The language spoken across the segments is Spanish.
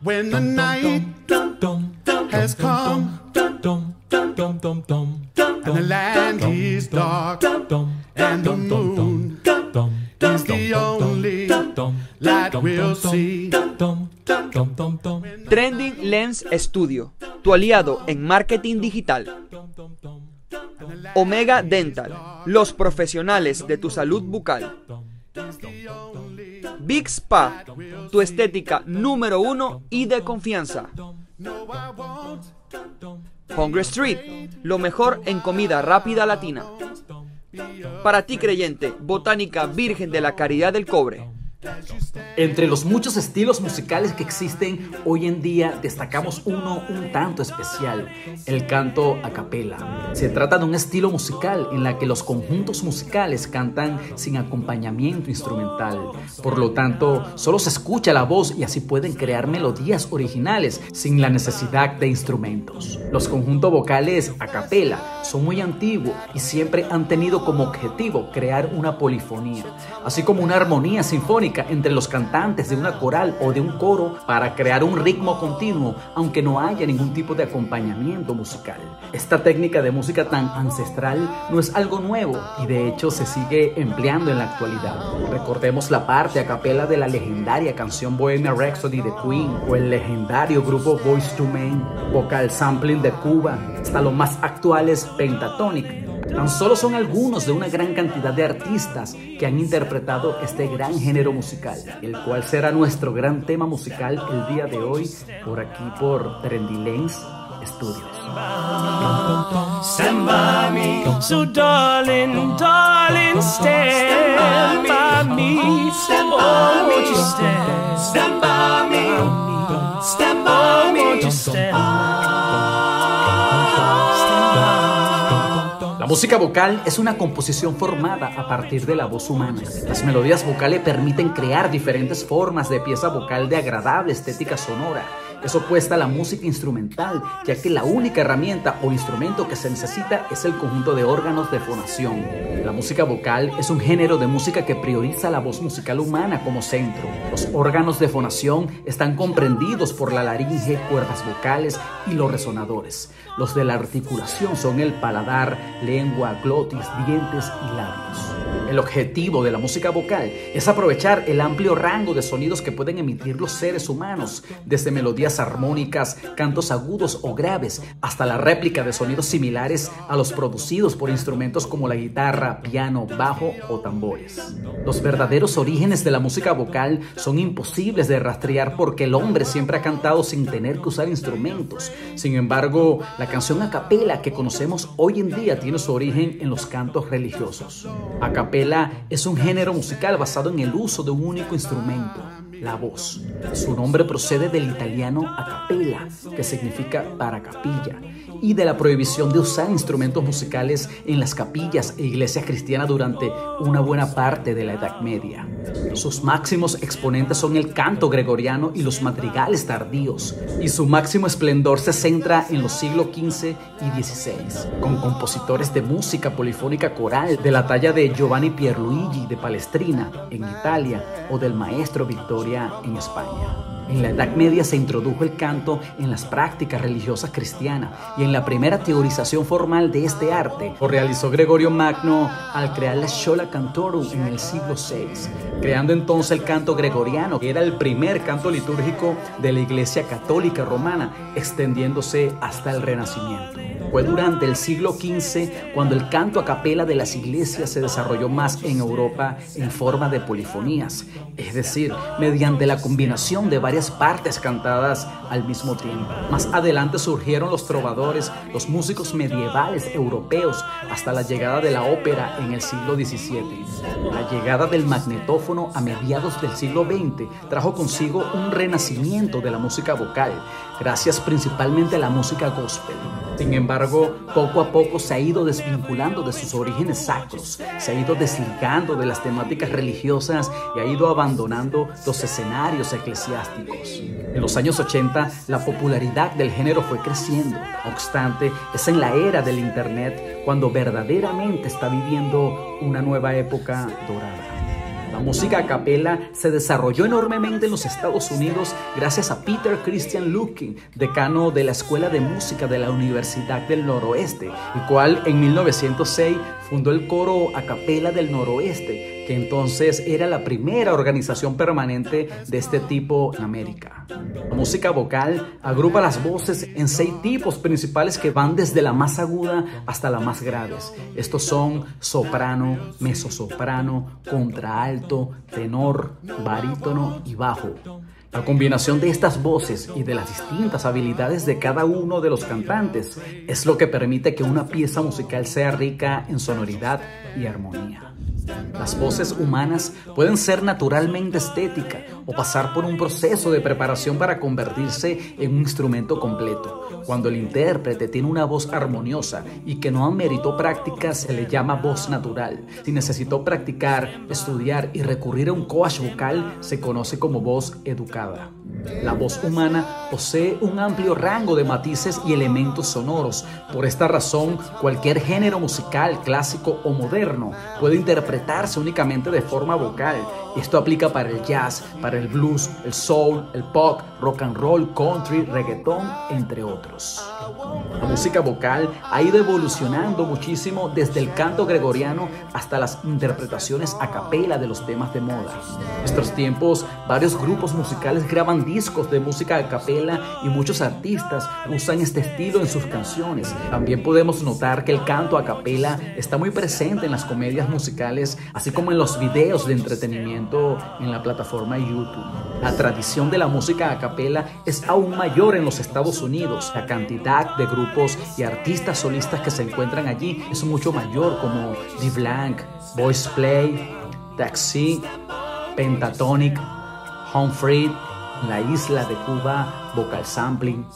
When the night has come and the land is dark and the moon is the only light we'll see. Trending Lens Studio, tu aliado en marketing digital. Omega Dental, los profesionales de tu salud bucal. Big Spa, tu estética número uno y de confianza. Hungry Street, lo mejor en comida rápida latina. Para ti creyente, Botánica Virgen de la Caridad del Cobre. Entre los muchos estilos musicales que existen hoy en día destacamos uno un tanto especial, el canto a capela. Se trata de un estilo musical en la que los conjuntos musicales cantan sin acompañamiento instrumental. Por lo tanto, solo se escucha la voz y así pueden crear melodías originales sin la necesidad de instrumentos. Los conjuntos vocales a capela son muy antiguos y siempre han tenido como objetivo crear una polifonía, así como una armonía sinfónica entre los cantantes de una coral o de un coro para crear un ritmo continuo, aunque no haya ningún tipo de acompañamiento musical. Esta técnica de música tan ancestral no es algo nuevo y de hecho se sigue empleando en la actualidad. Recordemos la parte a capela de la legendaria canción Bohemian Rhapsody de Queen o el legendario grupo Voice to Men, vocal sampling de Cuba, hasta los más actuales Pentatonic Tan solo son algunos de una gran cantidad de artistas que han interpretado este gran género musical, el cual será nuestro gran tema musical el día de hoy por aquí por Trendy Lens Studios. Stand by me, so darling, darling, stand by me. Stand by me, stand by me, stand by me, stand La música vocal es una composición formada a partir de la voz humana. Las melodías vocales permiten crear diferentes formas de pieza vocal de agradable estética sonora es opuesta a la música instrumental, ya que la única herramienta o instrumento que se necesita es el conjunto de órganos de fonación. La música vocal es un género de música que prioriza la voz musical humana como centro. Los órganos de fonación están comprendidos por la laringe, cuerdas vocales y los resonadores. Los de la articulación son el paladar, lengua, glotis, dientes y labios. El objetivo de la música vocal es aprovechar el amplio rango de sonidos que pueden emitir los seres humanos, desde melodías armónicas, cantos agudos o graves, hasta la réplica de sonidos similares a los producidos por instrumentos como la guitarra, piano, bajo o tambores. Los verdaderos orígenes de la música vocal son imposibles de rastrear porque el hombre siempre ha cantado sin tener que usar instrumentos. Sin embargo, la canción a capela que conocemos hoy en día tiene su origen en los cantos religiosos. A es un género musical basado en el uso de un único instrumento, la voz. Su nombre procede del italiano a capella, que significa para capilla, y de la prohibición de usar instrumentos musicales en las capillas e iglesias cristianas durante una buena parte de la Edad Media. Sus máximos exponentes son el canto gregoriano y los madrigales tardíos, y su máximo esplendor se centra en los siglos XV y XVI, con compositores de música polifónica coral de la talla de Giovanni Pierluigi de Palestrina en Italia o del maestro En España. En la Edad Media se introdujo el canto en las prácticas religiosas cristianas y en la primera teorización formal de este arte lo realizó Gregorio Magno al crear la Schola Cantorum en el siglo VI, creando entonces el canto gregoriano, que era el primer canto litúrgico de la Iglesia Católica Romana, extendiéndose hasta el Renacimiento. Fue durante el siglo XV cuando el canto a capela de las iglesias se desarrolló más en Europa en forma de polifonías, es decir, mediante la combinación de varias partes cantadas al mismo tiempo. Más adelante surgieron los trovadores, los músicos medievales europeos, hasta la llegada de la ópera en el siglo XVII. La llegada del magnetófono a mediados del siglo XX trajo consigo un renacimiento de la música vocal, gracias principalmente a la música gospel. Sin embargo, poco a poco se ha ido desvinculando de sus orígenes sacros, se ha ido desligando de las temáticas religiosas y ha ido abandonando los escenarios eclesiásticos. En los años 80, la popularidad del género fue creciendo. No obstante, es en la era del Internet cuando verdaderamente está viviendo una nueva época dorada. La música a capela se desarrolló enormemente en los Estados Unidos gracias a Peter Christian Lukin, decano de la Escuela de Música de la Universidad del Noroeste, el cual en 1906 fundó el coro a capela del Noroeste, que entonces era la primera organización permanente de este tipo en América. La música vocal agrupa las voces en seis tipos principales que van desde la más aguda hasta las más graves. Estos son soprano, mezzosoprano, contraalto, tenor, barítono y bajo. La combinación de estas voces y de las distintas habilidades de cada uno de los cantantes es lo que permite que una pieza musical sea rica en sonoridad y armonía. Las voces humanas pueden ser naturalmente estéticas o pasar por un proceso de preparación para convertirse en un instrumento completo. Cuando el intérprete tiene una voz armoniosa y que no ameritó práctica se le llama voz natural. Si necesitó practicar, estudiar y recurrir a un coach vocal se conoce como voz educada. La voz humana posee un amplio rango de matices y elementos sonoros. Por esta razón, cualquier género musical, clásico o moderno, puede interpretarse únicamente de forma vocal. Esto aplica para el jazz, para el blues, el soul, el pop, rock and roll, country, reggaeton, entre otros. La música vocal ha ido evolucionando muchísimo desde el canto gregoriano hasta las interpretaciones a capela de los temas de moda. En estos tiempos, varios grupos musicales graban discos de música a capela y muchos artistas usan este estilo en sus canciones. También podemos notar que el canto a capela está muy presente en las comedias musicales, así como en los videos de entretenimiento en la plataforma YouTube. La tradición de la música a capela es aún mayor en los Estados Unidos. La cantidad de grupos y artistas solistas que se encuentran allí es mucho mayor como The Blank, Voice Play, Taxi, Pentatonic, Humphrey, la isla de Cuba, Vocal Sampling,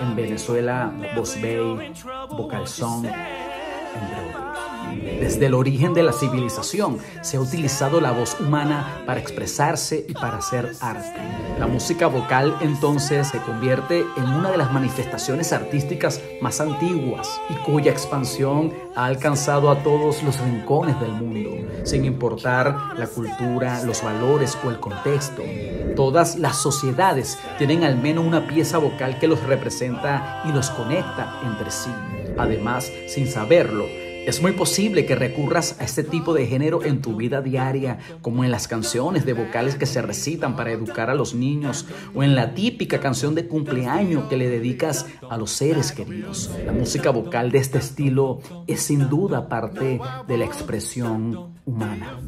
en Venezuela, Voz Bay, Vocal Song, entre otros. Desde el origen de la civilización se ha utilizado la voz humana para expresarse y para hacer arte. La música vocal entonces se convierte en una de las manifestaciones artísticas más antiguas y cuya expansión ha alcanzado a todos los rincones del mundo, sin importar la cultura, los valores o el contexto. Todas las sociedades tienen al menos una pieza vocal que los representa y los conecta entre sí. Además, sin saberlo, es muy posible que recurras a este tipo de género en tu vida diaria, como en las canciones de vocales que se recitan para educar a los niños o en la típica canción de cumpleaños que le dedicas a los seres queridos. La música vocal de este estilo es sin duda parte de la expresión humana.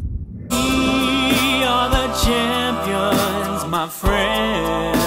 We are the champions, my.